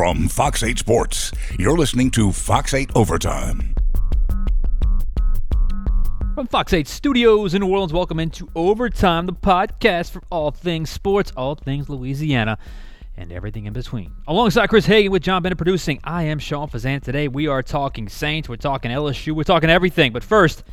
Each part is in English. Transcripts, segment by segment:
From Fox 8 Sports, you're listening to Fox 8 Overtime. From Fox 8 Studios in New Orleans, welcome into Overtime, the podcast for all things sports, all things Louisiana, and everything in between. Alongside Chris Hagan with John Bennett producing, I am Sean Fazende. Today we are talking Saints, we're talking LSU, we're talking everything. But first,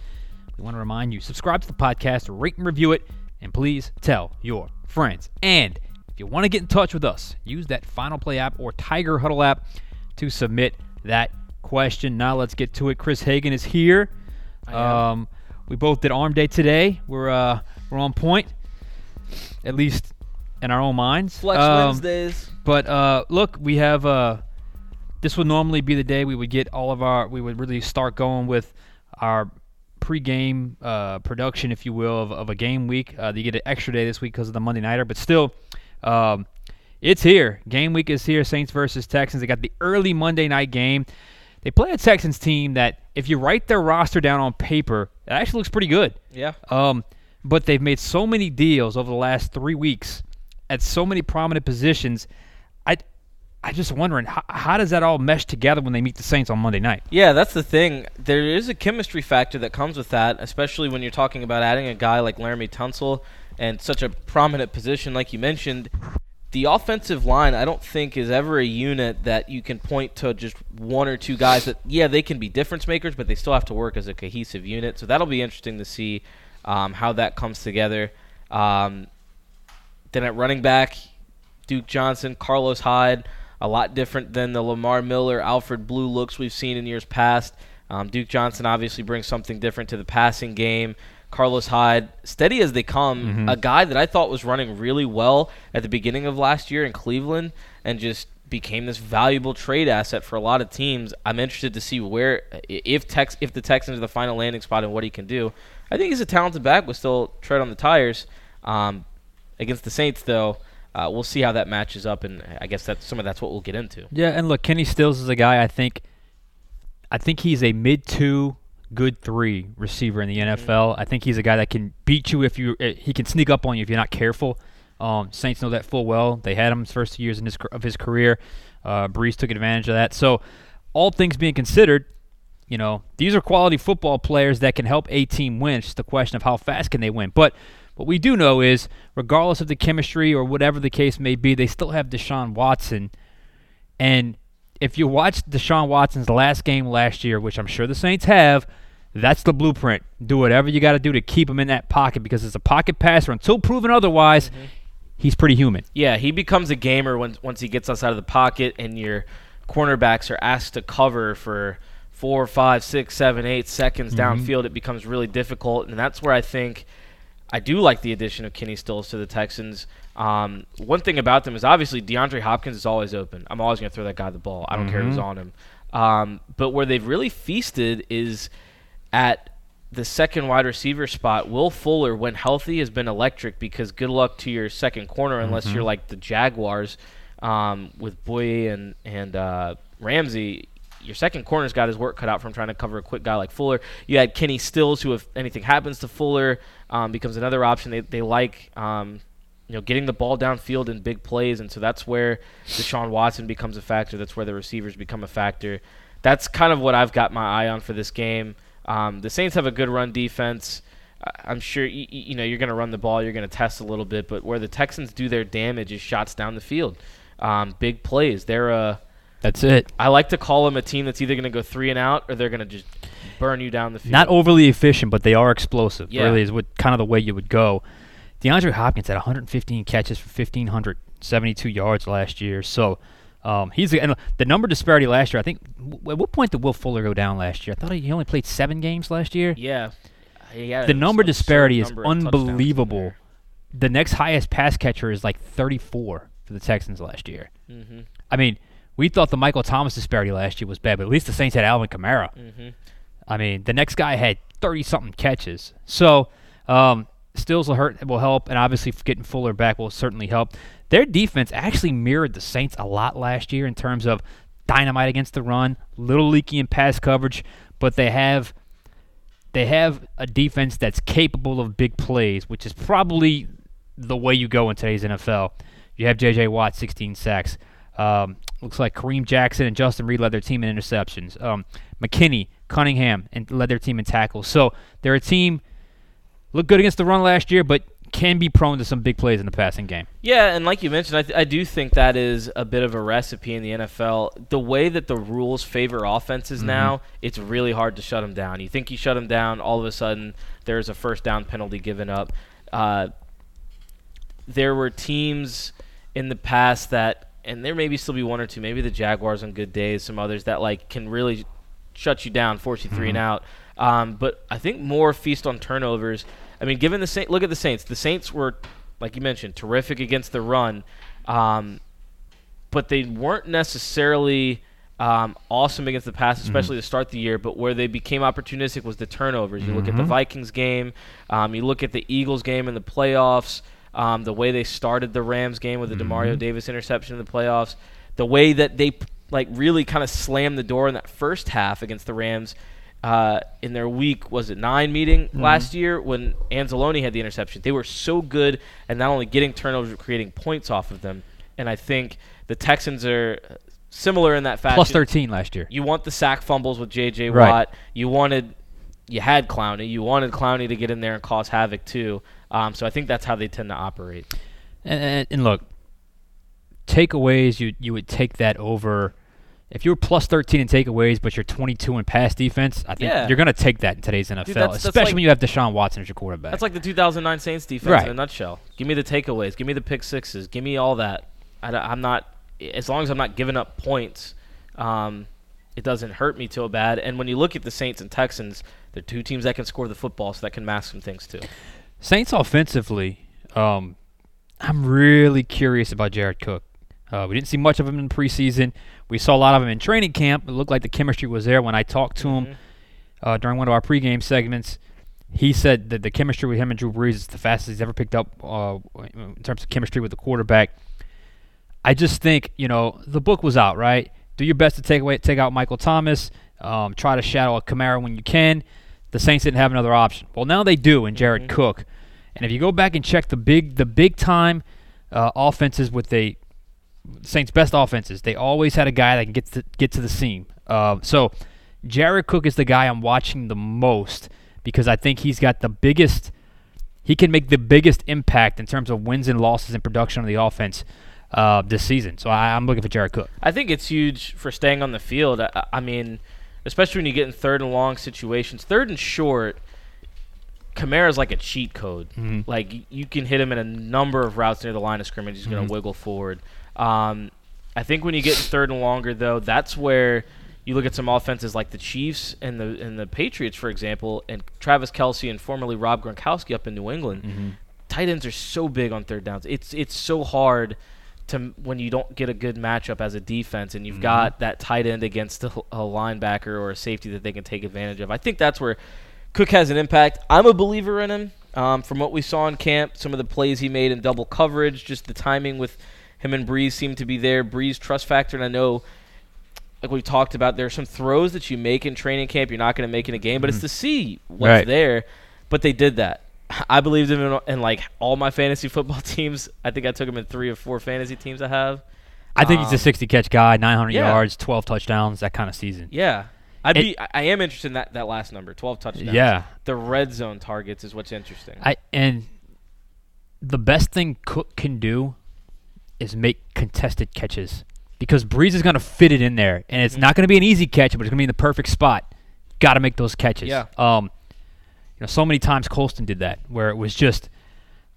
we want to remind you subscribe to the podcast, rate and review it, and please tell your friends. And if you want to get in touch with us, use that Final Play app or Tiger Huddle app to submit that question. Now let's get to it. Chris Hagan is here. Um, we both did arm day today. We're uh, we're on point, at least in our own minds. Flex Um, Wednesdays. But uh, look, we have uh, this would normally be the day we would get all of our we would really start going with our pre-game uh, production, if you will, of, of a game week. Uh, you get an extra day this week because of the Monday nighter, but still, um, it's here. Game week is here. Saints versus Texans. They got the early Monday night game. They play a Texans team that, if you write their roster down on paper, it actually looks pretty good. Yeah. Um, but they've made so many deals over the last three weeks at so many prominent positions. I, I just wondering how, how does that all mesh together when they meet the Saints on Monday night? Yeah, that's the thing. There is a chemistry factor that comes with that, especially when you're talking about adding a guy like Laremy Tunsil and such a prominent position like you mentioned. The offensive line, I don't think, is ever a unit that you can point to just one or two guys that, yeah, they can be difference makers, but they still have to work as a cohesive unit. So that'll be interesting to see um, how that comes together. Um, then at running back, Duke Johnson, Carlos Hyde, a lot different than the Lamar Miller, Alfred Blue looks we've seen in years past. Um, Duke Johnson obviously brings something different to the passing game. Carlos Hyde, steady as they come, a guy that I thought was running really well at the beginning of last year in Cleveland and just became this valuable trade asset for a lot of teams. I'm interested to see where if Tex if the Texans are the final landing spot and what he can do. I think he's a talented back with still tread on the tires. Um, against the Saints, though, uh, we'll see how that matches up, and I guess that some of that's what we'll get into. Yeah, and look, Kenny Stills is a guy I think, I think he's a mid two, good three receiver in the NFL. I think he's a guy that can beat you if you eh, he can sneak up on you if you're not careful. Um, Saints know that full well. They had him his first two years in his, of his career. Uh, Brees took advantage of that. So, all things being considered, you know these are quality football players that can help a team win. It's just the question of how fast can they win. But what we do know is, regardless of the chemistry or whatever the case may be, they still have Deshaun Watson. And if you watched Deshaun Watson's last game last year, which I'm sure the Saints have, that's the blueprint. Do whatever you got to do to keep him in that pocket because it's a pocket passer, until proven otherwise, mm-hmm. he's pretty human. Yeah, he becomes a gamer when, once he gets outside of the pocket, and your cornerbacks are asked to cover for four, five, six, seven, eight seconds mm-hmm. downfield. It becomes really difficult, and that's where I think I do like the addition of Kenny Stills to the Texans. Um, one thing about them is obviously DeAndre Hopkins is always open. I'm always going to throw that guy the ball. I don't care who's on him. Um, but where they've really feasted is at the second wide receiver spot. Will Fuller, when healthy, has been electric because good luck to your second corner unless you're like the Jaguars um, with Bouye and and uh, Ramsey. Your second corner's got his work cut out from trying to cover a quick guy like Fuller. You had Kenny Stills, who if anything happens to Fuller, um, becomes another option. They they like um, you know getting the ball downfield in big plays, and so that's where Deshaun Watson becomes a factor. That's where the receivers become a factor. That's kind of what I've got my eye on for this game. Um, the Saints have a good run defense. I'm sure you, you know you're going to run the ball. You're going to test a little bit, but where the Texans do their damage is shots down the field, um, big plays. They're a That's it. I like to call them a team that's either going to go three and out or they're going to just burn you down the field. Not overly efficient, but they are explosive. Yeah. Really is what kind of the way you would go. DeAndre Hopkins had 115 catches for 1,572 yards last year. So um, he's and the number disparity last year. I think at what point did Will Fuller go down last year? I thought he only played seven games last year. yeah. Yeah, the number absurd disparity is number in unbelievable. The next highest pass catcher is like 34 for the Texans last year. Mhm. I mean, we thought the Michael Thomas disparity last year was bad, but at least the Saints had Alvin Kamara. Mhm. I mean, the next guy had 30 something catches. So, um, Stills will hurt will help, and obviously getting Fuller back will certainly help. Their defense actually mirrored the Saints a lot last year in terms of dynamite against the run, little leaky in pass coverage, but they have they have a defense that's capable of big plays, which is probably the way you go in today's NFL. You have J.J. Watt, 16 sacks. Um, looks like Kareem Jackson and Justin Reid led their team in interceptions. Um, McKinney, Cunningham, and led their team in tackles. So they're a team looked good against the run last year, but can be prone to some big plays in the passing game. Yeah, and like you mentioned, I, th- I do think that is a bit of a recipe in the NFL. The way that the rules favor offenses Mm-hmm. now, it's really hard to shut them down. You think you shut them down, all of a sudden there's a first down penalty given up. Uh, there were teams in the past that, and there maybe still be one or two, maybe the Jaguars on good days, some others that like can really shut you down, force you 3 and out. Um, but I think more feast on turnovers. I mean, given the Saint, look at the Saints. The Saints were, like you mentioned, terrific against the run, um, but they weren't necessarily um, awesome against the pass, especially to start the year. But where they became opportunistic was the turnovers. You look at the Vikings game, um, you look at the Eagles game in the playoffs, um, the way they started the Rams game with the Demario Davis interception in the playoffs, the way that they like really kind of slammed the door in that first half against the Rams. Uh, in their week was it nine meeting last year when Anzalone had the interception. They were so good at not only getting turnovers but creating points off of them. And I think the Texans are similar in that fashion. Plus 13 last year. You want the sack fumbles with J.J. Right. Watt. You wanted, you had Clowney. You wanted Clowney to get in there and cause havoc too. Um, so I think that's how they tend to operate. And, and, and look, takeaways, you you would take that over. If you were plus 13 in takeaways, but you're 22 in pass defense, I think Yeah. you're going to take that in today's NFL, that's- that's especially like- when you have Deshaun Watson as your quarterback. That's like the 2009 Saints defense Right. in a nutshell. Give me the takeaways. Give me the pick sixes. Give me all that. I, am not, as long as I'm not giving up points, um, it doesn't hurt me too bad. And when you look at the Saints and Texans, they're two teams that can score the football, so that can mask some things too. Saints offensively, um, I'm really curious about Jared Cook. Uh, we didn't see much of him in preseason. We saw a lot of him in training camp. It looked like the chemistry was there when I talked to him uh, during one of our pregame segments. He said that the chemistry with him and Drew Brees is the fastest he's ever picked up uh, in terms of chemistry with the quarterback. I just think you know the book was out, right? Do your best to take away, take out Michael Thomas. Um, try to shadow a Kamara when you can. The Saints didn't have another option. Well, now they do in Jared Cook. And if you go back and check the big, the big time uh, offenses with the Saints' best offenses, they always had a guy that can get to get to the seam. Uh, so Jared Cook is the guy I'm watching the most because I think he's got the biggest. He can make the biggest impact in terms of wins and losses and production on the offense uh, this season. So I, I'm looking for Jared Cook. I think it's huge for staying on the field. I, I mean, especially when you get in third and long situations, third and short. Kamara's like a cheat code. Like you can hit him in a number of routes near the line of scrimmage. He's going to wiggle forward. Um, I think when you get third and longer, though, that's where you look at some offenses like the Chiefs and the and the Patriots, for example, and Travis Kelce and formerly Rob Gronkowski up in New England. Tight ends are so big on third downs. It's it's so hard to when you don't get a good matchup as a defense and you've got that tight end against a, a linebacker or a safety that they can take advantage of. I think that's where Cook has an impact. I'm a believer in him. Um, from what we saw in camp, some of the plays he made in double coverage, just the timing with him and Brees seem to be there. Brees trust factor, and I know, like we've talked about, there are some throws that you make in training camp you're not going to make in a game, but it's to see what's Right. there. But they did that. I believed him in, in like all my fantasy football teams. I think I took him in three or four fantasy teams I have. I think he's Um, a 60 catch guy, 900 yeah. yards, 12 touchdowns, that kind of season. Yeah. I'd It- be. I- am interested in that, that last number, twelve touchdowns. Yeah. The red zone targets is what's interesting. I and the best thing Cook can do is make contested catches because Brees is going to fit it in there, and Mm-hmm. it's not going to be an easy catch, but it's going to be in the perfect spot. Got to make those catches. Yeah. Um, you know, so many times Colston did that where it was just,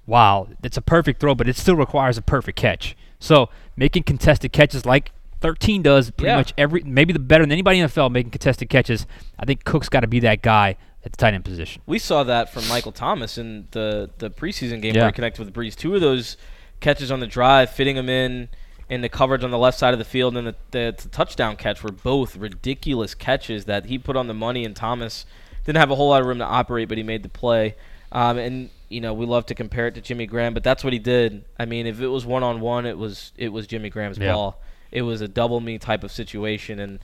wow, it's a perfect throw, but it still requires a perfect catch. So making contested catches like 13 does pretty Yeah. much every, maybe the better than anybody in the NFL making contested catches. I think Cook's got to be that guy at the tight end position. we saw that from Michael Thomas in the the preseason game Yeah. where he connected with Brees. Two of those catches on the drive, fitting him in in the coverage on the left side of the field, and the, the, the touchdown catch were both ridiculous catches that he put on the money. And Thomas didn't have a whole lot of room to operate, but he made the play. Um, and you know we love to compare it to Jimmy Graham, but that's what he did. I mean, if it was one on one, it was it was Jimmy Graham's Yeah. ball. It was a double me type of situation, and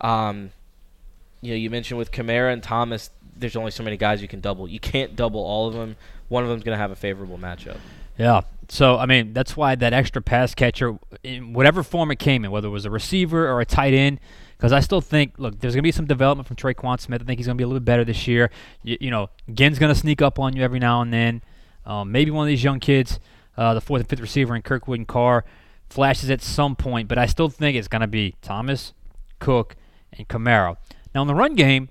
um, you know, you mentioned with Kamara and Thomas, there's only so many guys you can double. You can't double all of them. One of them's going to have a favorable matchup. Yeah. So I mean, that's why that extra pass catcher, in whatever form it came in, whether it was a receiver or a tight end, because I still think, look, there's gonna be some development from Tre'Quan Smith. I think he's gonna be a little bit better this year. You, you know, Ginn's gonna sneak up on you every now and then. Um, maybe one of these young kids, uh, the fourth and fifth receiver in Kirkwood and Carr, flashes at some point, but I still think it's gonna be Thomas, Cook, and Kamara. Now in the run game,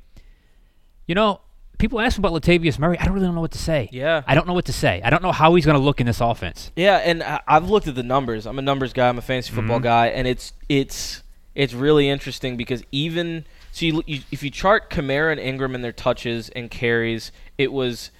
you know, people ask about Latavius Murray. I don't really know what to say. Yeah. I don't know what to say. I don't know how he's going to look in this offense. Yeah, and I- I've looked at the numbers. I'm a numbers guy. I'm a fantasy football Mhm. guy, and it's it's it's really interesting because even so, you, you, if you chart Kamara and Ingram and their touches and carries, it was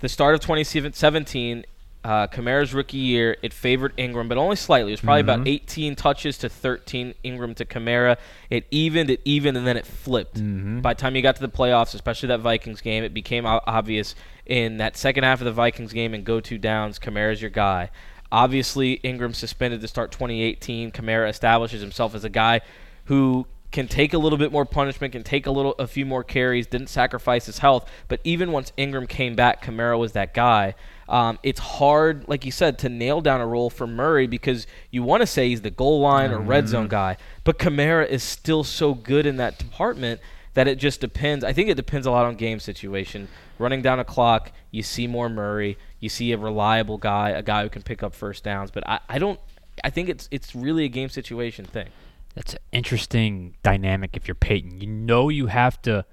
the start of 2017. Uh, Kamara's rookie year, it favored Ingram, but only slightly. It was probably about Mhm. 18 touches to 13 Ingram to Kamara. It evened, it evened, and then it flipped. Mhm. By the time you got to the playoffs, especially that Vikings game, it became obvious in that second half of the Vikings game and go to downs, Kamara's your guy. Obviously, Ingram suspended to start 2018. Kamara establishes himself as a guy who can take a little bit more punishment, can take a little, a few more carries, didn't sacrifice his health. But even once Ingram came back, Kamara was that guy. Um, it's hard, like you said, to nail down a role for Murray because you want to say he's the goal line or red zone guy, but Kamara is still so good in that department that it just depends. I think it depends a lot on game situation. Running down a clock, you see more Murray, you see a reliable guy, a guy who can pick up first downs. But I, I don't. I think it's it's really a game situation thing. That's an interesting dynamic if you're Payton. You know you have to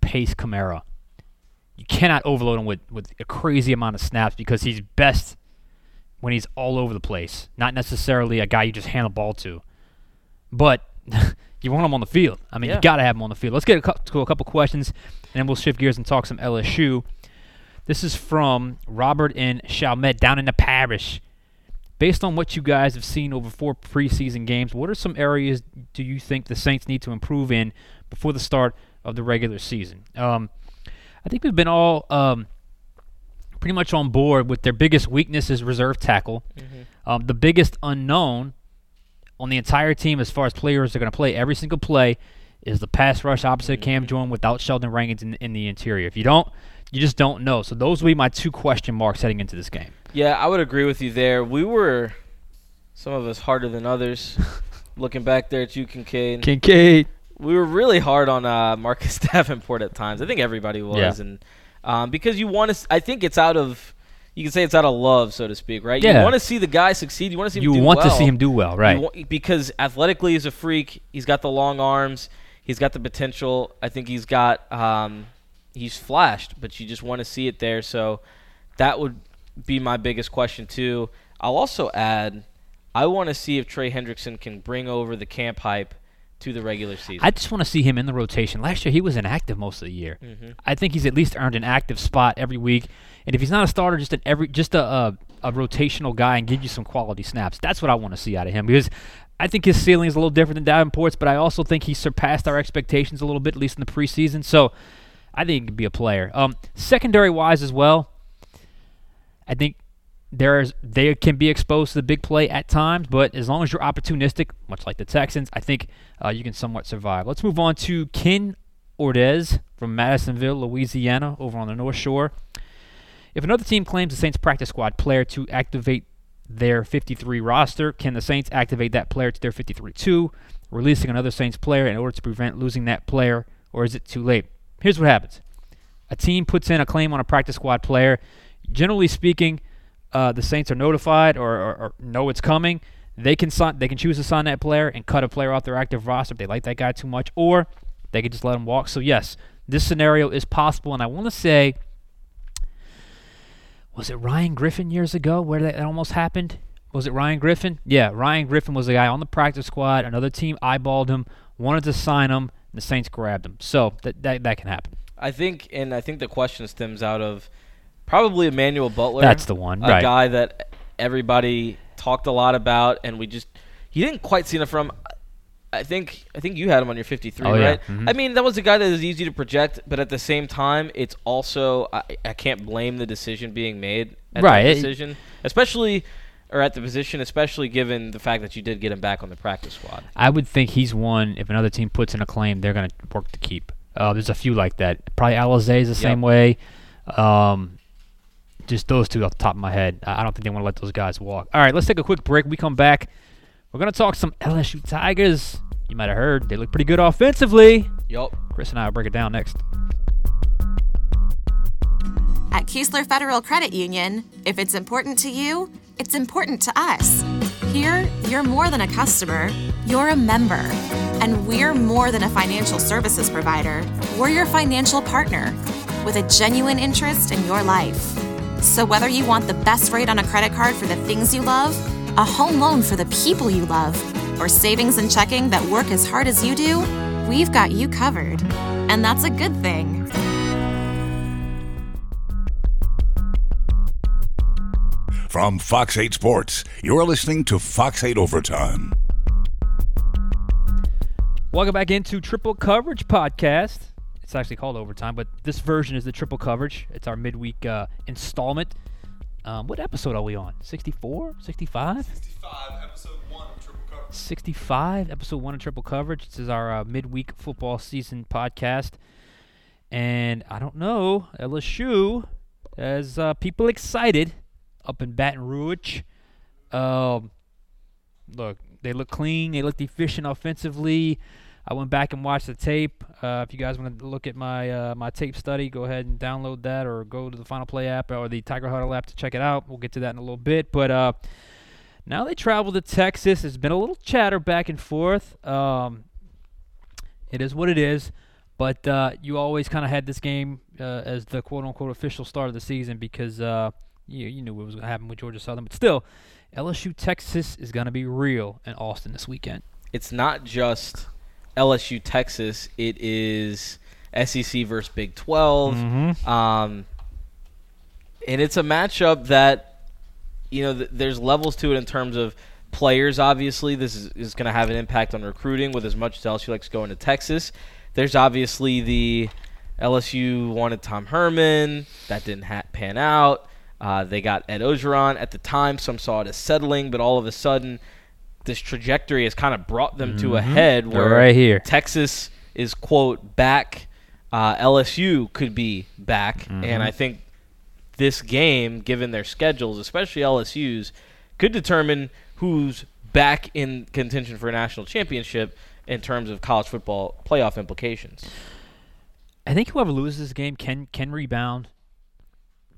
pace Kamara. You cannot overload him with, with a crazy amount of snaps because he's best when he's all over the place, not necessarily a guy you just hand the ball to. But you want him on the field. I mean, Yeah. you got to have him on the field. Let's get a to a couple questions, and then we'll shift gears and talk some LSU. This is from Robert and Chalmette down in the parish. Based on what you guys have seen over four preseason games, what are some areas do you think the Saints need to improve in before the start of the regular season? Um, I think we've been all um, pretty much on board with their biggest weakness is reserve tackle. Um, the biggest unknown on the entire team, as far as players are going to play every single play, is the pass rush opposite Cam Jordan without Sheldon Rankins in, in the interior. If you don't, you just don't know. So those will be my two question marks heading into this game. Yeah, I would agree with you there. We were some of us harder than others. Looking back there at you, Kincaid. Kincaid. We were really hard on uh, Marcus Davenport at times. I think everybody was, Yeah. and um, because you want to, I think it's out of, you can say it's out of love, so to speak, right? Yeah. You want to see the guy succeed. You want to see him You do want to well. see him do well, right? wa- because athletically he's a freak. He's got the long arms. He's got the potential. I think he's got. Um, he's flashed, but you just want to see it there. So that would be my biggest question too. I'll also add. I want to see if Trey Hendrickson can bring over the camp hype to the regular season. I just want to see him in the rotation. Last year he was inactive most of the year. Mm-hmm. I think he's at least earned an active spot every week. And if he's not a starter, just an every just a a, a rotational guy and give you some quality snaps. That's what I want to see out of him because I think his ceiling is a little different than Davenport's, but I also think he surpassed our expectations a little bit, at least in the preseason. So I think he could be a player. Um, secondary wise as well, I think there's they can be exposed to the big play at times, but as long as you're opportunistic, much like the Texans, I think uh, you can somewhat survive. Let's move on to Ken Ordez from Madisonville, Louisiana, over on the North Shore. If another team claims the Saints practice squad player to activate their 53 roster, can the Saints activate that player to their 53 too, releasing another Saints player in order to prevent losing that player, or is it too late? Here's what happens a team puts in a claim on a practice squad player. Generally speaking, uh, the Saints are notified or, or, or know it's coming. They can sign, they can choose to sign that player and cut a player off their active roster if they like that guy too much, or they could just let him walk. So yes, this scenario is possible, and I want to say, was it Ryan Griffin years ago where that, almost happened? Was it Ryan Griffin? Yeah, Ryan Griffin was the guy on the practice squad. Another team eyeballed him, wanted to sign him, and the Saints grabbed him. So that that, that can happen. I think, and I think the question stems out of probably Emmanuel Butler. That's the one, a right? guy that everybody talked a lot about, and we just you didn't quite see enough from. I think I think you had him on your 53, Oh, yeah. right? Mhm. I mean, that was a guy that is easy to project, but at the same time, it's also I, I can't blame the decision being made at Right, it- decision, especially or at the position, especially given the fact that you did get him back on the practice squad. I would think he's one. If another team puts in a claim, they're going to work to keep. Uh, there's a few like that. Probably Alizé is the same way. Um, just those two off the top of my head. I I don't think they want to let those guys walk. All right, let's take a quick break. We come back. We're gonna talk some LSU Tigers. You might have heard they look pretty good offensively. Yup. Chris and I will break it down next. At Keesler Federal Credit Union, if it's important to you, it's important to us. Here, you're more than a customer, you're a member. And we're more than a financial services provider, we're your financial partner with a genuine interest in your life. So, whether you want the best rate on a credit card for the things you love, a home loan for the people you love, or savings and checking that work as hard as you do, we've got you covered. And that's a good thing. From Fox 8 Sports, you're listening to Fox 8 Overtime. Welcome back into Triple Coverage Podcast. It's actually called Overtime, but this version is the Triple Coverage. It's our midweek uh, installment. Um, what episode are we on? 64? 65? 65, episode 1 of Triple Coverage. 65, episode 1 of Triple Coverage. This is our uh, midweek football season podcast. And I don't know, LSU has uh, people excited up in Baton Rouge. Um, look, they look clean. They look efficient offensively. I went back and watched the tape. Uh, if you guys want to look at my uh, my tape study, go ahead and download that, or go to the Final Play app or the Tiger Huddle app to check it out. We'll get to that in a little bit. But uh, now they travel to Texas. There's been a little chatter back and forth. Um, it is what it is. But uh, you always kind of had this game uh, as the quote unquote official start of the season because uh, you, you knew what was going to happen with Georgia Southern. But still, LSU Texas is going to be real in Austin this weekend. It's not just LSU Texas. It is SEC versus Big 12. Mm-hmm. Um, and it's a matchup that, you know, th- there's levels to it in terms of players, obviously. This is, is going to have an impact on recruiting with as much as LSU likes going to Texas. There's obviously the LSU wanted Tom Herman. That didn't ha- pan out. Uh, they got Ed Orgeron at the time. Some saw it as settling, but all of a sudden, this trajectory has kind of brought them to a head They're where right here. Texas is quote back. Uh, LSU could be back, Mm-hmm. and I think this game, given their schedules, especially LSU's, could determine who's back in contention for a national championship in terms of college football playoff implications. I think whoever loses this game can can rebound,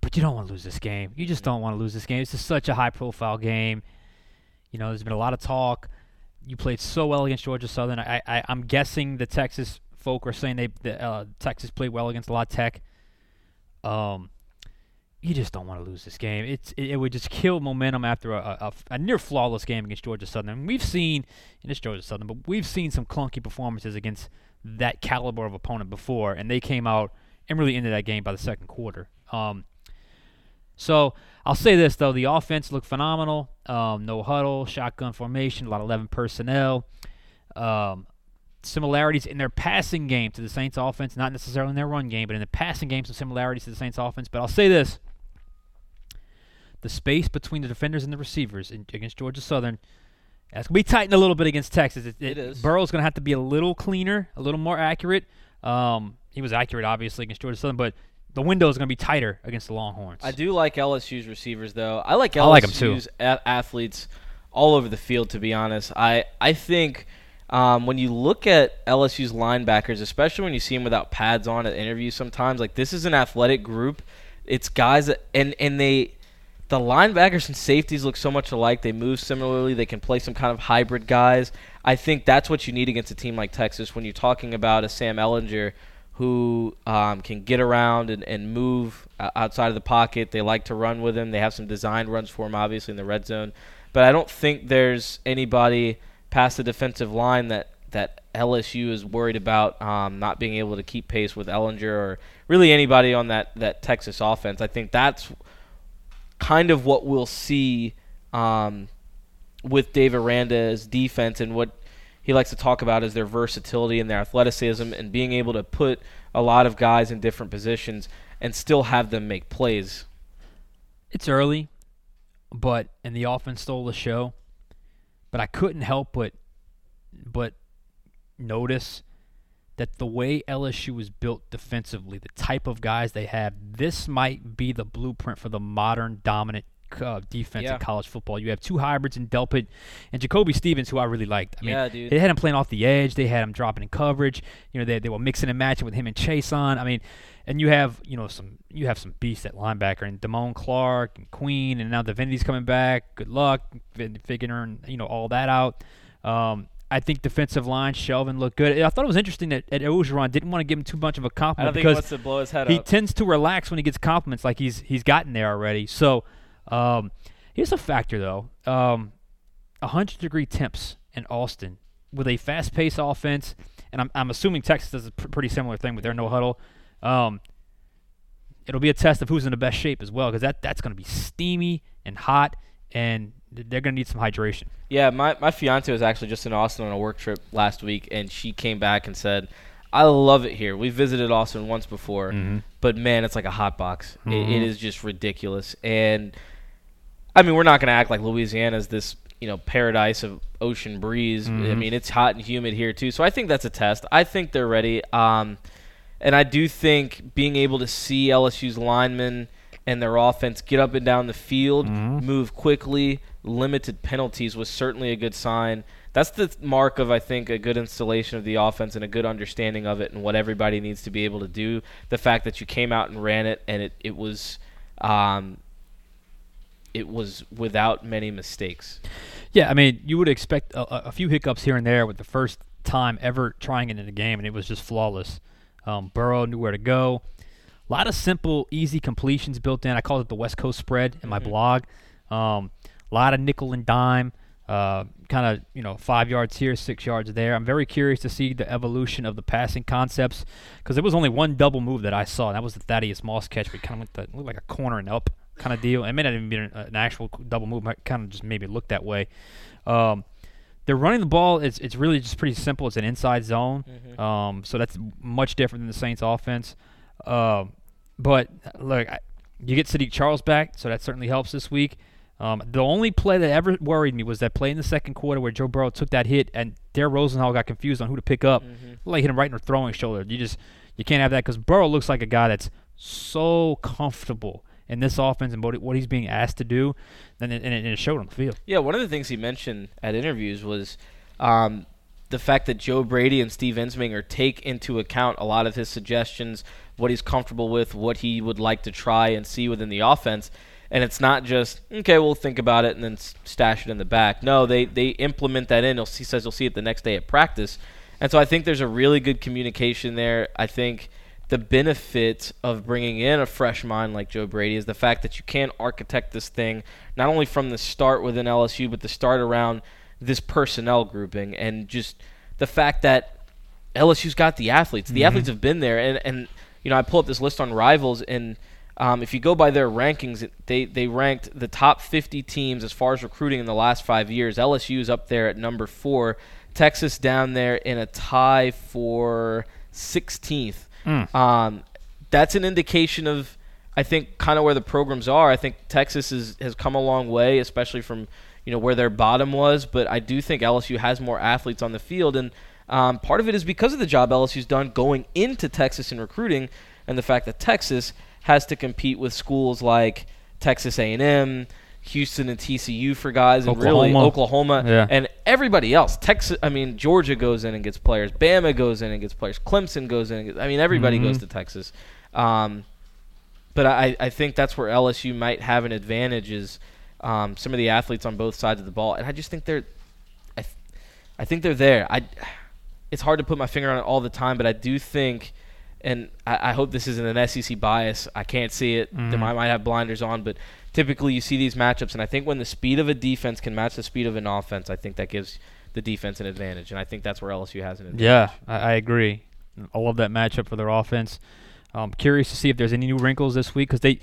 but you don't want to lose this game. You just don't want to lose this game. It's just such a high profile game. You know, there's been a lot of talk. You played so well against Georgia Southern. I, I I'm guessing the Texas folk are saying they the, uh, Texas played well against La Tech. Um, you just don't want to lose this game. It's it, it would just kill momentum after a, a, a near flawless game against Georgia Southern. We've seen, and it's Georgia Southern, but we've seen some clunky performances against that caliber of opponent before, and they came out and really ended that game by the second quarter. Um, so I'll say this though: the offense looked phenomenal. Um, no huddle, shotgun formation, a lot of eleven personnel. Um, similarities in their passing game to the Saints offense, not necessarily in their run game, but in the passing game, some similarities to the Saints offense. But I'll say this: the space between the defenders and the receivers in, against Georgia Southern. That's gonna be tightened a little bit against Texas. It, It is. Burrow's gonna have to be a little cleaner, a little more accurate. Um, he was accurate, obviously, against Georgia Southern, but the window is gonna be tighter against the Longhorns. I do like LSU's receivers, though. I like LSU's I like 'em too. a- athletes all over the field. To be honest, I I think um, when you look at LSU's linebackers, especially when you see them without pads on at interviews, sometimes like this is an athletic group. It's guys that and and they. The linebackers and safeties look so much alike. They move similarly. They can play some kind of hybrid guys. I think that's what you need against a team like Texas when you're talking about a Sam Ehlinger who um, can get around and, and move outside of the pocket. They like to run with him. They have some designed runs for him, obviously, in the red zone. But I don't think there's anybody past the defensive line that, that LSU is worried about um, not being able to keep pace with Ehlinger or really anybody on that, that Texas offense. I think that's kind of what we'll see um, with Dave Aranda's defense and what he likes to talk about is their versatility and their athleticism and being able to put a lot of guys in different positions and still have them make plays. it's early, but and the offense stole the show. But I couldn't help but but notice that the way LSU was built defensively, the type of guys they have, this might be the blueprint for the modern dominant uh, defense Yeah. in college football. You have two hybrids in Delpit and Jacoby Stevens, who I really liked. I mean, Yeah, dude. they had him playing off the edge. They had him dropping in coverage. You know, they, they were mixing and matching with him and Chase on. I mean, and you have you know some you have some beasts at linebacker and Damone Clark and Queen and now Divinity's coming back. Good luck figuring you know all that out. Um, I think defensive line Shelvin looked good. I thought it was interesting that, that Orgeron didn't want to give him too much of a compliment don't think he because wants to blow his head he up. tends to relax when he gets compliments like he's he's gotten there already. So um, here's a factor though: um, 100 degree temps in Austin with a fast paced offense, and I'm I'm assuming Texas does a pr- pretty similar thing with their no huddle. Um, it'll be a test of who's in the best shape as well because that that's going to be steamy and hot, and they're going to need some hydration. Yeah, my, my fiance was actually just in Austin on a work trip last week, and she came back and said, I love it here. We visited Austin once before, but man, it's like a hot box. It, it is just ridiculous. And I mean, we're not going to act like Louisiana is this you know paradise of ocean breeze. I mean, it's hot and humid here too. So I think that's a test. I think they're ready. Um, and I do think being able to see LSU's linemen and their offense get up and down the field, move quickly, limited penalties was certainly a good sign. That's the mark of I think a good installation of the offense and a good understanding of it and what everybody needs to be able to do. The fact that you came out and ran it and it it was um, it was without many mistakes. Yeah, I mean, you would expect a, a- few hiccups here and there with the first time ever trying it in a game, and it was just flawless. Um, Burrow knew where to go. A lot of simple, easy completions built in. I called it the West Coast spread in my blog. Um, a lot of nickel and dime, uh, kind of you know five yards here, six yards there. I'm very curious to see the evolution of the passing concepts because there was only one double move that I saw, and that was the Thaddeus Moss catch. But kind of went the, looked like a corner and up kind of deal. It may not even be an, an actual double move. Might kind of just maybe look that way. Um, they're running the ball. It's it's really just pretty simple. It's an inside zone, um, so that's much different than the Saints' offense. Um, but look, I, you get Saahdiq Charles back, so that certainly helps this week. Um, the only play that ever worried me was that play in the second quarter where Joe Burrow took that hit and Dare Rosenthal got confused on who to pick up. Like hit him right in the throwing shoulder. You just you can't have that because Burrow looks like a guy that's so comfortable in this offense and what, he's being asked to do, and it, and it, showed on the field. Yeah, one of the things he mentioned at interviews was um, the fact that Joe Brady and Steve Ensminger take into account a lot of his suggestions, what he's comfortable with, what he would like to try and see within the offense. And it's not just okay. We'll think about it and then stash it in the back. No, they they implement that in. He says he'll see it the next day at practice, and so I think there's a really good communication there. I think the benefit of bringing in a fresh mind like Joe Brady is the fact that you can architect this thing not only from the start within LSU, but the start around this personnel grouping and just the fact that LSU's got the athletes. The athletes have been there, and and you know I pull up this list on Rivals, and um, if you go by their rankings, they they ranked the top 50 teams as far as recruiting in the last five years. LSU is up there at number four. Texas down there in a tie for 16th. Um, that's an indication of, I think, kind of where the programs are. I think Texas is, has come a long way, especially from you know where their bottom was. But I do think LSU has more athletes on the field, and um, part of it is because of the job LSU's done going into Texas in recruiting, and the fact that Texas has to compete with schools like Texas A&M. Houston and TCU for guys, and really Oklahoma. Oklahoma, Yeah. and everybody else. Texas, I mean, Georgia goes in and gets players. Bama goes in and gets players. Clemson goes in. And gets, I mean, everybody goes to Texas. Um, but I, I think that's where LSU might have an advantage is um, some of the athletes on both sides of the ball, and I just think they're, I, th- I think they're there. I, it's hard to put my finger on it all the time, but I do think, and I, I hope this isn't an SEC bias. I can't see it. They might, might have blinders on, but typically you see these matchups, and I think when the speed of a defense can match the speed of an offense, I think that gives the defense an advantage, and I think that's where LSU has an advantage. Yeah, I, I agree. I love that matchup for their offense. I'm curious to see if there's any new wrinkles this week because they,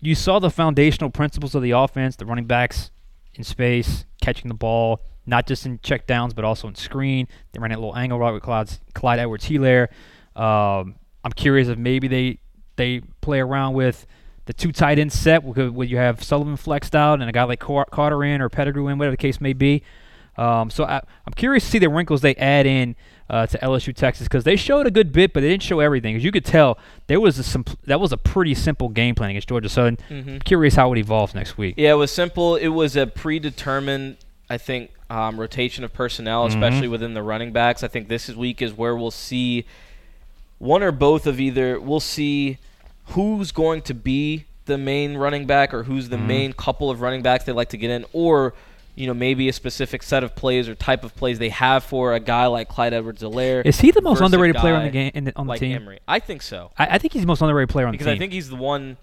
you saw the foundational principles of the offense: the running backs in space, catching the ball, not just in check downs but also in screen. They ran that little angle route with Clyde's, Clyde Edwards-Helaire. Um, I'm curious if maybe they they play around with the two tight end set where you have Sullivan flexed out and a guy like Carter in or Pettigrew in, whatever the case may be. Um, so I, I'm curious to see the wrinkles they add in uh, to LSU Texas because they showed a good bit, but they didn't show everything. As you could tell, there was a that was a pretty simple game plan against Georgia. Southern. I'm curious how it evolves next week. Yeah, it was simple. It was a predetermined, I think, um, rotation of personnel, especially within the running backs. I think this week is where we'll see one or both of either. We'll see who's going to be the main running back or who's the main couple of running backs they like to get in, or you know maybe a specific set of plays or type of plays they have for a guy like Clyde Edwards-Helaire. Is he the most underrated player on the game in the, on the like team? Emery. I think so I, I think he's the most underrated player on because the team. Because I think he's the one.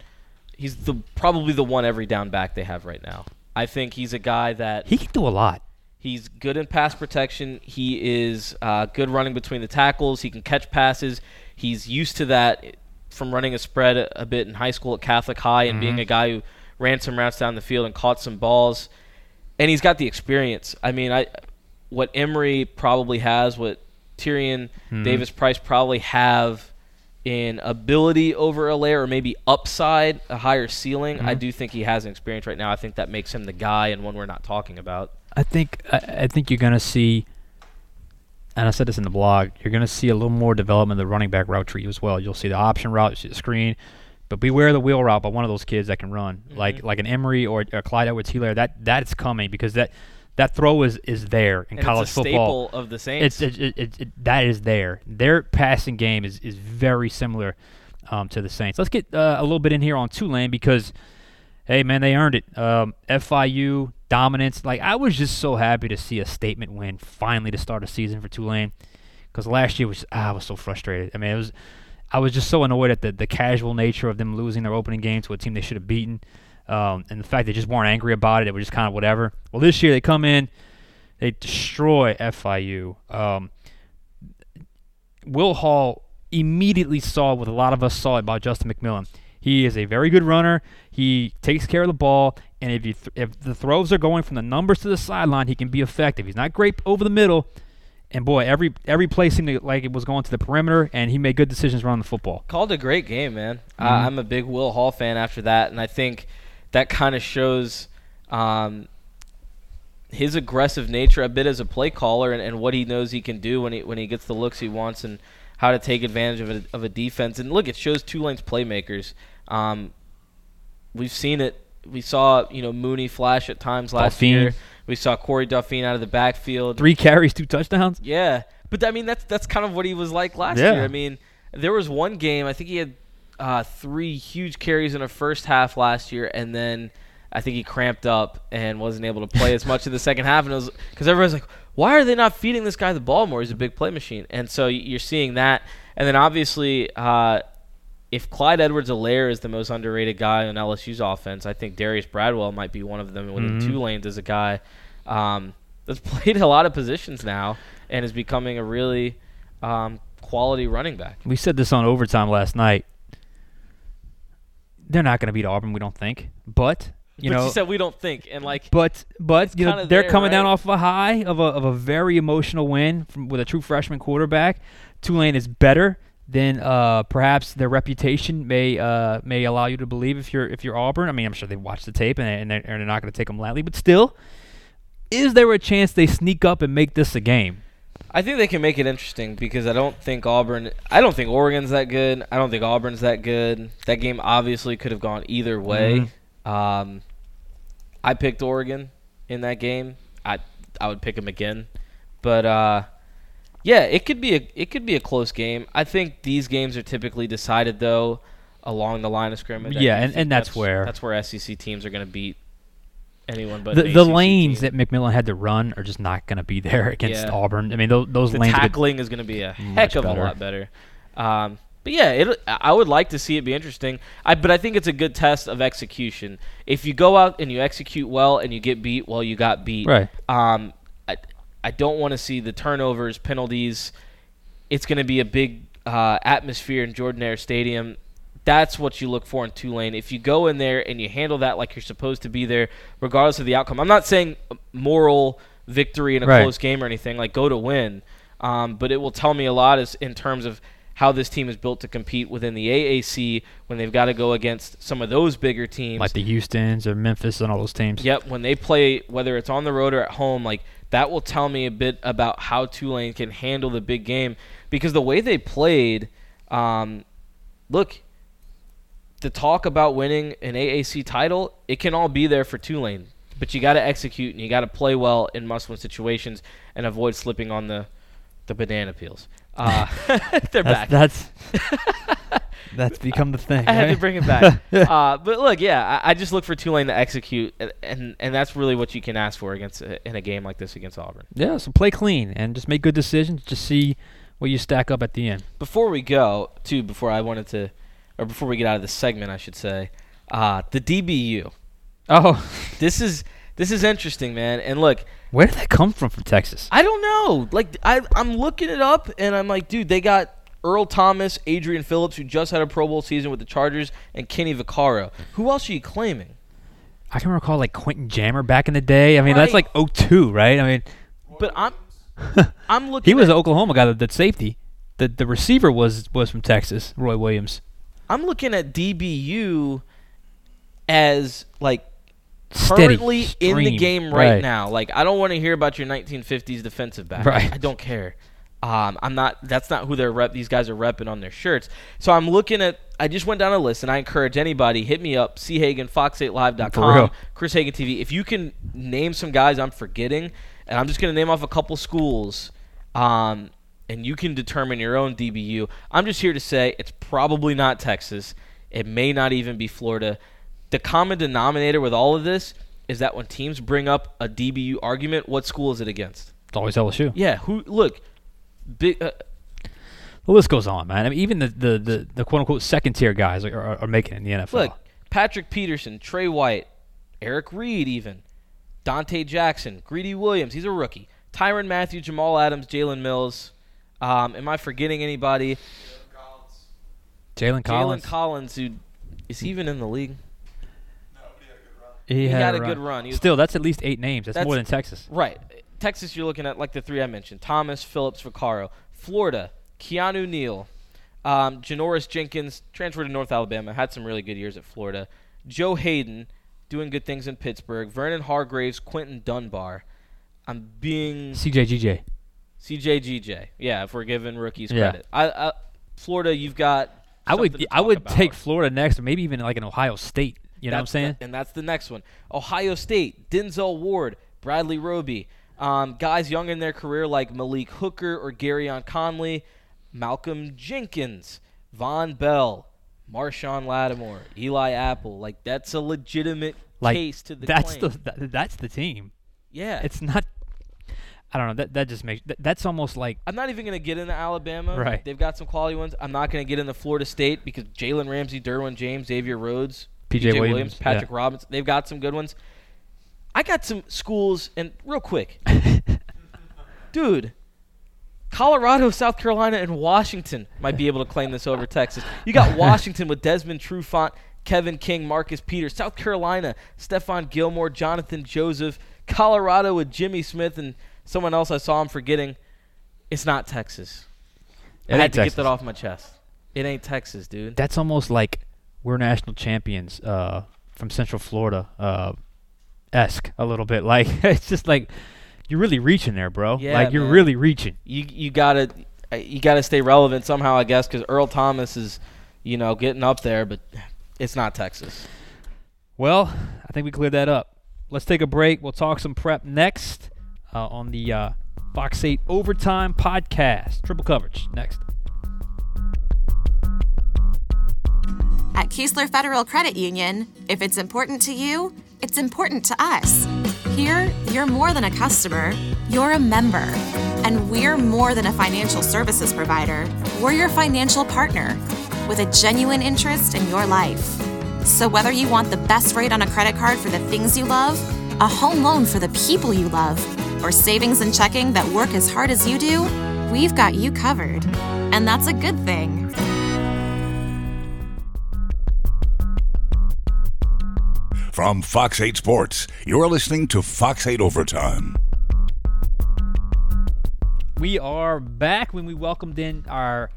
He's the probably the one every down back they have right now. I think he's a guy that he can do a lot. He's good in pass protection. He is uh, good running between the tackles. He can catch passes. He's used to that from running a spread a, a bit in high school at Catholic High and being mm-hmm. a guy who ran some routes down the field and caught some balls. And he's got the experience. I mean, I what Emery probably has, what Tyrion mm-hmm. Davis Price probably have in ability over Helaire or maybe upside, a higher ceiling. I mm-hmm. do think he has an experience right now. I think that makes him the guy and one we're not talking about. I think I, I think you're gonna see, and I said this in the blog. You're gonna see a little more development of the running back route tree as well. You'll see the option route, you see the screen, but beware the wheel route by one of those kids that can run, like like an Emery or a Clyde Edwards-Helaire. That that is coming because that that throw is is there in And college it's a football. staple of the Saints. It's it, it, it, it, that is there. Their passing game is is very similar um, to the Saints. Let's get uh, a little bit in here on Tulane because, hey man, they earned it. Um, FIU dominance. Like I was just so happy to see a statement win finally to start a season for Tulane because last year was ah, I was so frustrated. I mean it was. I was just so annoyed at the, the casual nature of them losing their opening game to a team they should have beaten, um, and the fact they just weren't angry about it. It was just kind of whatever. Well, this year they come in, they destroy FIU. Um, Will Hall immediately saw what a lot of us saw about Justin McMillan. He is a very good runner. He takes care of the ball, and if you th- if the throws are going from the numbers to the sideline, he can be effective. He's not great over the middle, and boy, every every play seemed to, like it was going to the perimeter, and he made good decisions around the football. Called a great game, man. Mm-hmm. I I'm a big Will Hall fan after that, and I think that kind of shows um, his aggressive nature a bit as a play caller and, and what he knows he can do when he when he gets the looks he wants and how to take advantage of a, of a defense. And look, it shows two Tulane's playmakers. Um, we've seen it. We saw you know Mooney flash at times last Dauphine. year. We saw Corey Dauphine out of the backfield. Three carries, two touchdowns. Yeah, but I mean that's that's kind of what he was like last Yeah. year. I mean, there was one game I think he had uh, three huge carries in a first half last year, and then I think he cramped up and wasn't able to play as much in the second half. And it was because everyone's like, why are they not feeding this guy the ball more? He's a big play machine, and so you're seeing that. And then obviously, uh, if Clyde Edwards-Helaire is the most underrated guy on LSU's offense, I think Darius Bradwell might be one of them within Mhm. Tulane's as a guy um, that's played a lot of positions now and is becoming a really um, quality running back. We said this on overtime last night. They're not going to beat Auburn, we don't think. But you but know, you said we don't think, and like but but you know they're there, coming down off of a high of a of a very emotional win from, with a true freshman quarterback. Tulane is better than uh, perhaps their reputation may uh, may allow you to believe if you're if you're Auburn. I mean, I'm sure they watched the tape and, and they're, and they're not going to take them lightly, but still, is there a chance they sneak up and make this a game? I think they can make it interesting because I don't think Auburn. I don't think Oregon's that good. I don't think Auburn's that good. That game obviously could have gone either way. Um, I picked Oregon in that game. I I would pick them again, but uh, yeah, it could be a it could be a close game. I think these games are typically decided though along the line of scrimmage. Yeah, and- and that's where- that's where SEC teams are going to beat anyone but the the lanes team. that McMillan had to run are just not going to be there against Yeah. Auburn. I mean, those those the lanes. are tackling is going to be a heck of better. a lot better. Um, but yeah, it, I would like to see it be interesting. I, but I think it's a good test of execution. If you go out and you execute well and you get beat, well, you got beat. Right. Um, I, don't want to see the turnovers, penalties. It's going to be a big uh, atmosphere in Jordan-Hare Stadium. That's what you look for in Tulane. If you go in there and you handle that like you're supposed to be there, regardless of the outcome. I'm not saying moral victory in a Right. close game or anything. Like go to win, um, but it will tell me a lot as in terms of how this team is built to compete within the AAC when they've got to go against some of those bigger teams. like the Houston's or Memphis and all those teams. Yep, when they play, whether it's on the road or at home, like that will tell me a bit about how Tulane can handle the big game because the way they played, um, look, the talk about winning an AAC title, it can all be there for Tulane, but you got to execute and you got to play well in must-win situations and avoid slipping on the the banana peels. Uh, they're back. That's that's, that's become the thing. I had to bring it back. uh, but look, yeah, I, I just look for Tulane to execute, and, and and that's really what you can ask for against in a game like this against Auburn. Yeah, so play clean and just make good decisions. Just see where you stack up at the end. Before we go, too, before I wanted to, or before we get out of this segment, I should say, uh, the DBU. Oh, This is this is interesting, man. And look, where did that come from from Texas? I don't know. Like I, I'm looking it up, and I'm like, dude, they got Earl Thomas, Adrian Phillips, who just had a Pro Bowl season with the Chargers, and Kenny Vaccaro. Who else are you claiming? I can recall like Quentin Jammer back in the day. I mean, that's Right. like 02, right? I mean, But I'm I'm looking. he was an Oklahoma guy, that, that safety. The the receiver was was from Texas, Roy Williams. I'm looking at DBU as like Steady, currently in the game right, Right. now. Like I don't want to hear about your 1950s defensive back. Right. I don't care. Um, I'm not. That's not who they're rep. These guys are repping on their shirts. So I'm looking at. I just went down a list, and I encourage anybody hit me up. C Hagan, Fox8Live.com. Chris Hagan TV. If you can name some guys I'm forgetting, and I'm just gonna name off a couple schools. Um, and you can determine your own DBU. I'm just here to say it's probably not Texas. It may not even be Florida. The common denominator with all of this is that when teams bring up a DBU argument, what school is it against? It's always LSU. Yeah, who look big uh, The list goes on, man. I mean, even the the, the, the quote unquote second tier guys are, are, are making it in the NFL. look, Patrick Peterson, Trey White, Eric Reid even, Donte Jackson, Greedy Williams, he's a rookie. Tyrann Mathieu, Jamal Adams, Jalen Mills. Um, am I forgetting anybody? Jalen Collins. Jalen Jalen Collins. Collins, who is he even in the league? No, but he had a good run. he, he had, had a good run. He was- Still, that's at least eight names. That's, That's- more than Texas. Right. Texas, you're looking at like the three I mentioned: Thomas, Phillips, Vaccaro. Florida, Keanu Neal, um, Janoris Jenkins, transferred to North Alabama, had some really good years at Florida. Joe Haden, doing good things in Pittsburgh. Vernon Hargreaves, Quinton Dunbar. I'm being CJGJ. CJGJ. Yeah, if we're giving rookies Yeah. credit. I, I Florida, you've got. I would I would about. take Florida next, or maybe even like an Ohio State. You know what I'm saying? the- and that's the next one. Ohio State, Denzel Ward, Bradley Roby. Um, guys young in their career like Malik Hooker or Gareon Conley, Malcolm Jenkins, Vonn Bell, Marshon Lattimore, Eli Apple. Like that's a legitimate like case to the that's claim. the that, that's the team. yeah. It's not. I don't know. That that just makes that, that's almost like I'm not even gonna get into Alabama. Right. They've got some quality ones. I'm not gonna get into Florida State because Jalen Ramsey, Derwin James, Xavier Rhodes, P.J. Williams, Williams, Patrick yeah. Robinson. They've got some good ones. I got some schools, and real quick, dude, Colorado, South Carolina, and Washington might be able to claim this over Texas. You got Washington with Desmond Trufant, Kevin King, Marcus Peters. South Carolina, Stephon Gilmore, Johnathan Joseph. Colorado with Jimmy Smith and someone else I saw I'm forgetting. It's not Texas. It I had to Texas. get that off my chest. It ain't Texas, dude. that's almost like we're national champions uh, from Central Florida uh, esque a little bit. Like it's just like you're really reaching there, bro. Yeah, like you're man. really reaching. You you gotta uh, you gotta stay relevant somehow, I guess, because Earl Thomas is, you know, getting up there, but it's not Texas. Well, I think we cleared that up. Let's take a break. We'll talk some prep next uh, on the uh, Fox 8 Overtime Podcast. Triple coverage next. At Keesler Federal Credit Union, if it's important to you, it's important to us. Here, you're more than a customer, you're a member. And we're more than a financial services provider, we're your financial partner with a genuine interest in your life. So, whether you want the best rate on a credit card for the things you love, a home loan for the people you love, or savings and checking that work as hard as you do, we've got you covered. And that's a good thing. From Fox 8 Sports, you're listening to Fox 8 Overtime. We are back when we welcomed in our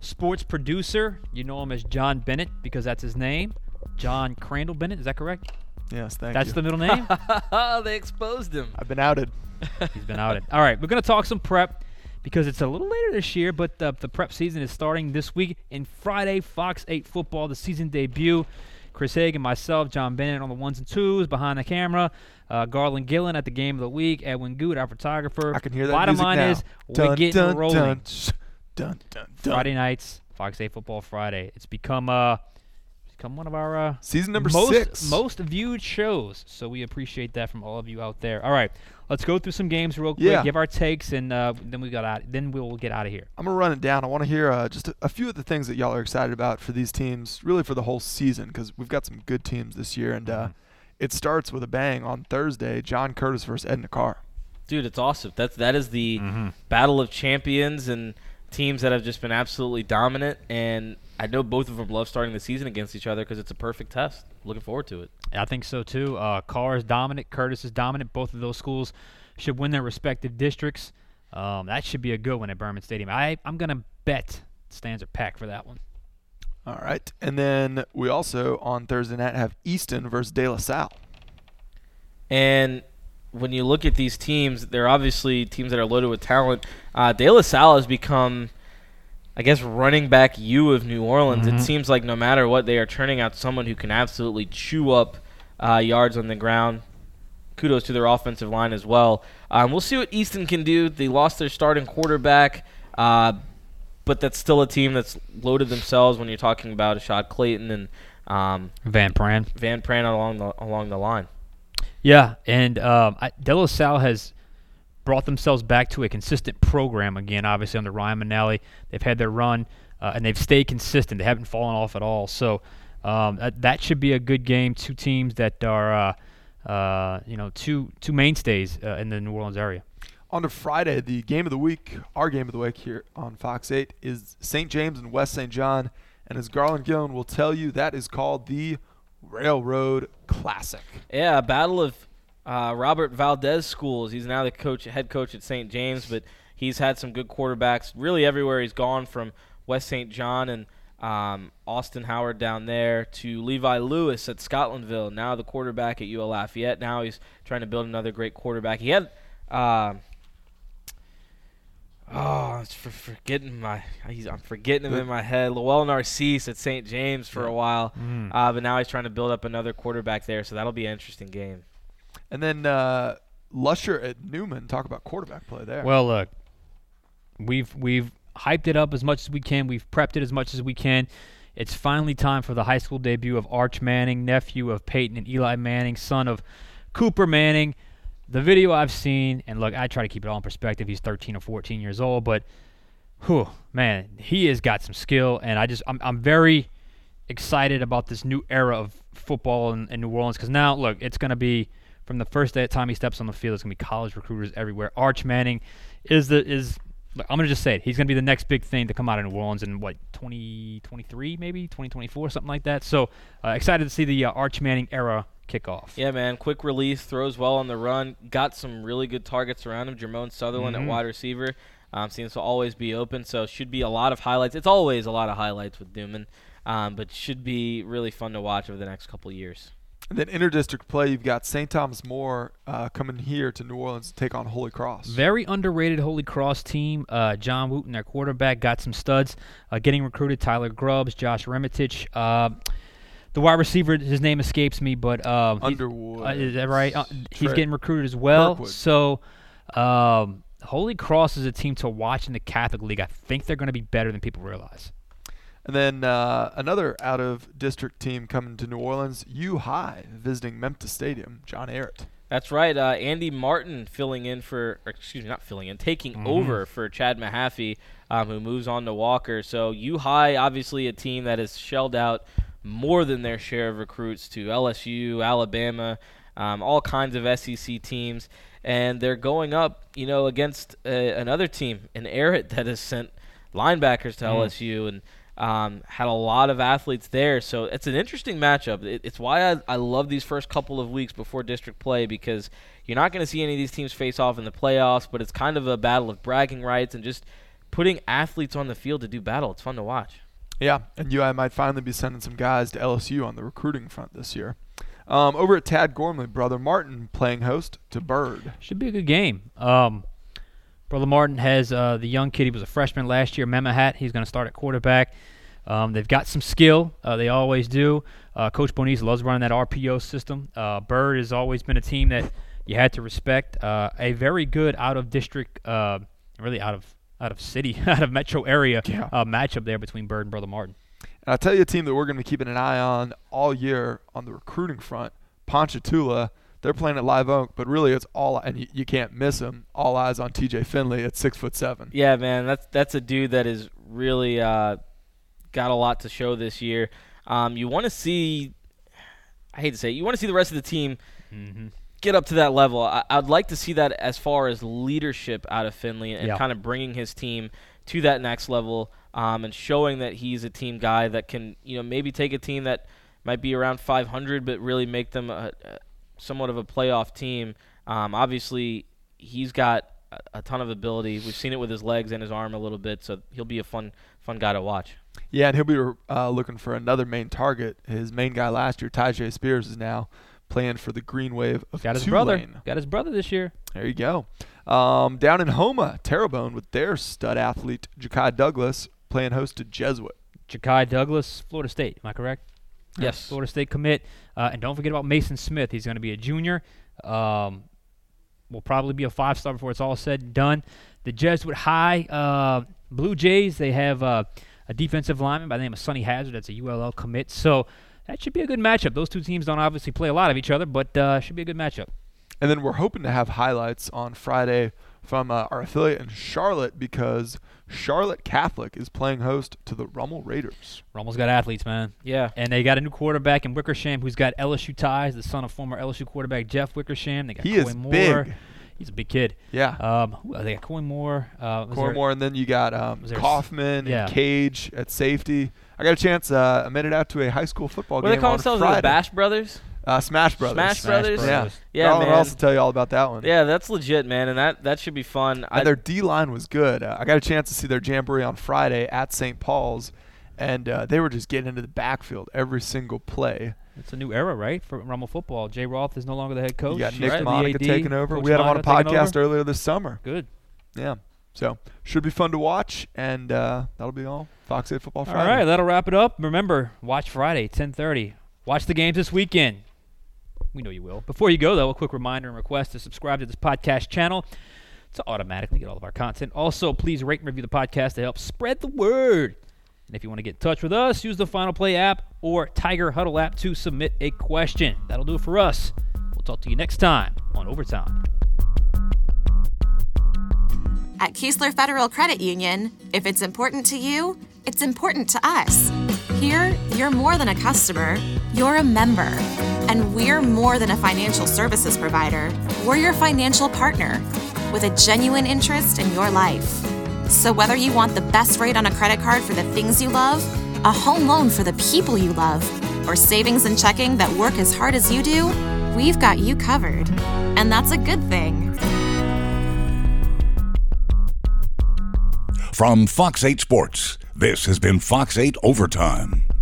sports producer. You know him as John Bennett because that's his name. John Crandall Bennett, is that correct? Yes, thank That's you. the middle name? Oh, they exposed him. I've been outed. He's been outed. All right, we're gonna talk some prep because it's a little later this year, but the, the prep season is starting this week. And Friday, Fox 8 football, the season debut. Chris Hagan, myself, John Bennett on the ones and twos behind the camera. Uh, Garland Gillen at the game of the week. Edwin Good, our photographer. I can hear that Bottom line now. is Dun, we're getting dun, rolling. Dun, dun, dun. Friday nights, Fox 8 football Friday. It's become uh, it's become one of our uh, Season number most, six. Most viewed shows. So we appreciate that from all of you out there. All right, let's go through some games real quick, Yeah. give our takes, and uh, then we got out. Then we'll get out of here. I'm gonna run it down. I want to hear uh, just a, a few of the things that y'all are excited about for these teams, really for the whole season, because we've got some good teams this year, and uh, it starts with a bang on Thursday. John Curtis versus Edna Karr. Dude, it's awesome. That's that is the battle of champions and teams that have just been absolutely dominant. And I know both of them love starting the season against each other because it's a perfect test. Looking forward to it. I think so too. Uh, Karr is dominant. Curtis is dominant. Both of those schools should win their respective districts. Um, that should be a good one at Behrman Stadium. I I'm gonna bet stands are packed for that one. All right, and then we also on Thursday night have Easton versus De La Salle. And when you look at these teams, they're obviously teams that are loaded with talent. Uh, De La Salle has become, I guess, running back U of New Orleans. It seems like no matter what, they are turning out someone who can absolutely chew up uh, yards on the ground. Kudos to their offensive line as well. Um, we'll see what Easton can do. They lost their starting quarterback, uh, but that's still a team that's loaded themselves when you're talking about Ashaad Clayton and um, Van Pran. Van Pran along the along the line. Yeah, and um, I, De La Salle has brought themselves back to a consistent program again. Obviously under Ryan Manale, they've had their run uh, and they've stayed consistent. They haven't fallen off at all. So um, that, that should be a good game. Two teams that are, uh, uh, you know, two two mainstays uh, in the New Orleans area. On to Friday, the game of the week, our game of the week here on Fox 8 is St. James and West St. John, and as Garland Gillen will tell you, that is called the Railroad Classic. Yeah, a battle of uh, Robert Valdez schools. He's now the coach, head coach at St. James, but he's had some good quarterbacks really everywhere he's gone from West St. John and um, Austin Howard down there to Levi Lewis at Scotlandville. Now the quarterback at UL Lafayette. Now he's trying to build another great quarterback. He had. Uh, Oh, I was for forgetting my. I'm forgetting him in my head. Lowell Narcisse at St. James for a while, uh, but now he's trying to build up another quarterback there. So that'll be an interesting game. And then uh, Lusher at Newman, talk about quarterback play there. Well, look, we've we've hyped it up as much as we can. We've prepped it as much as we can. It's finally time for the high school debut of Arch Manning, nephew of Peyton and Eli Manning, son of Cooper Manning. The video I've seen, and look, I try to keep it all in perspective. He's 13 or 14 years old, but, whew, man, he has got some skill, and I just I'm I'm very excited about this new era of football in, in New Orleans because now, look, it's going to be from the first day time he steps on the field, it's going to be college recruiters everywhere. Arch Manning is the is I'm going to just say it. He's going to be the next big thing to come out of New Orleans in what 2023 maybe 2024 something like that. So uh, excited to see the uh, Arch Manning era kick off. Yeah, man. Quick release, throws well on the run. Got some really good targets around him. Jermone Sutherland Mhm. at wide receiver um, seems to always be open, so should be a lot of highlights. It's always a lot of highlights with Newman, um, but should be really fun to watch over the next couple of years. And then interdistrict play, you've got St. Thomas More uh, coming here to New Orleans to take on Holy Cross. Very underrated Holy Cross team. Uh, John Wooten, their quarterback, got some studs. Uh, getting recruited, Tyler Grubbs, Josh Remitich. Uh, the wide receiver, his name escapes me, but um, he's- Underwood. uh, is that right? Uh, he's getting recruited as well. Kirkwood. So, um, Holy Cross is a team to watch in the Catholic League. I think they're going to be better than people realize. And then uh, another out of district team coming to New Orleans, U High, visiting Memtsas Stadium, John Ehret. That's right. Uh, Andy Martin filling in for, or excuse me, not filling in, taking over for Chad Mahaffey, um, who moves on to Walker. So U High, obviously a team that has shelled out more than their share of recruits to LSU, Alabama, um, all kinds of SEC teams, and they're going up, you know, against uh, another team, an Ehret that has sent linebackers to LSU and um, had a lot of athletes there. So it's an interesting matchup. It, it's why I, I love these first couple of weeks before district play because you're not going to see any of these teams face off in the playoffs, but it's kind of a battle of bragging rights and just putting athletes on the field to do battle. It's fun to watch. Yeah, and UI might finally be sending some guys to LSU on the recruiting front this year. Um, over at Tad Gormley, brother Martin playing host to Byrd. Should be a good game. Um, Brother Martin has uh, the young kid. He was a freshman last year, Memahat. He's going to start at quarterback. Um, they've got some skill. Uh, they always do. Uh, Coach Bonis loves running that RPO system. Uh, Byrd has always been a team that you had to respect. Uh, a very good out of district, uh, really out of out of city, out of metro area Yeah. uh, matchup there between Byrd and Brother Martin. And I'll tell you a team that we're going to be keeping an eye on all year on the recruiting front. Ponchatoula, they're playing at Live Oak, but really it's all, and you, you can't miss them, all eyes on TJ Finley at six foot seven. Yeah, man, that's that's a dude that is really uh, got a lot to show this year. Um, you want to see, I hate to say, it, you want to see the rest of the team get up to that level. I, I'd like to see that as far as leadership out of Finley and Yeah. kind of bringing his team to that next level um, and showing that he's a team guy that can, you know, maybe take a team that might be around 500, but really make them a, a, somewhat of a playoff team. Um, obviously, he's got a, a ton of ability. We've seen it with his legs and his arm a little bit, so he'll be a fun, fun guy to watch. Yeah, and he'll be uh, looking for another main target. His main guy last year, Tyjae Spears, is now playing for the Green Wave of Got his Tulane. brother. Got his brother this year. There you go. Um, down in Houma, Terrebonne with their stud athlete, Ja'Khi Douglas, playing host to Jesuit. Ja'Khi Douglas, Florida State. Am I correct? Yes. Florida State commit. Uh, and don't forget about Mason Smith. He's going to be a junior. Um, will probably be a five star before it's all said and done. The Jesuit High uh, Blue Jays, they have uh, a defensive lineman by the name of Sonny Hazard. That's a ULL commit. So that should be a good matchup. Those two teams don't obviously play a lot of each other, but uh, should be a good matchup. And then we're hoping to have highlights on Friday from uh, our affiliate in Charlotte because Charlotte Catholic is playing host to the Rummel Raiders. Rummel's got athletes, man. Yeah. And they got a new quarterback in Wickersham who's got LSU ties, the son of former LSU quarterback Jeff Wickersham. They got He Coy is Moore. big. He's a big kid. Yeah. Um, they got Coy Moore. Uh, was there- Cormore, and then you got um, was s- Kaufman yeah. and Cage at safety. I got a chance. Uh, I made it out to a high school football game. What they call on themselves? Friday. The Bash Brothers? Uh, Smash Brothers. Smash Brothers? Yeah. Yeah, Garland will man. also tell you all about that one. Yeah, that's legit, man, and that, that should be fun. I, And their D line was good. Uh, I got a chance to see their jamboree on Friday at St. Paul's, and uh, they were just getting into the backfield every single play. It's a new era, right, for Rummel football. Jay Roth is no longer the head coach. you got Nick the Monica taking over. Coach we had him on a podcast earlier this summer. Good. Yeah. So should be fun to watch, and uh, that'll be all. Fox 8 Football Friday. All right, that'll wrap it up. Remember, watch Friday, 10:30. Watch the games this weekend. We know you will. Before you go, though, a quick reminder and request to subscribe to this podcast channel to automatically get all of our content. Also, please rate and review the podcast to help spread the word. And if you want to get in touch with us, use the Final Play app or Tiger Huddle app to submit a question. That'll do it for us. We'll talk to you next time on Overtime. At Keesler Federal Credit Union, if it's important to you, it's important to us. Here, you're more than a customer, you're a member. And we're more than a financial services provider, we're your financial partner with a genuine interest in your life. So, whether you want the best rate on a credit card for the things you love, a home loan for the people you love, or savings and checking that work as hard as you do, we've got you covered. And that's a good thing. From Fox 8 Sports, this has been Fox 8 Overtime.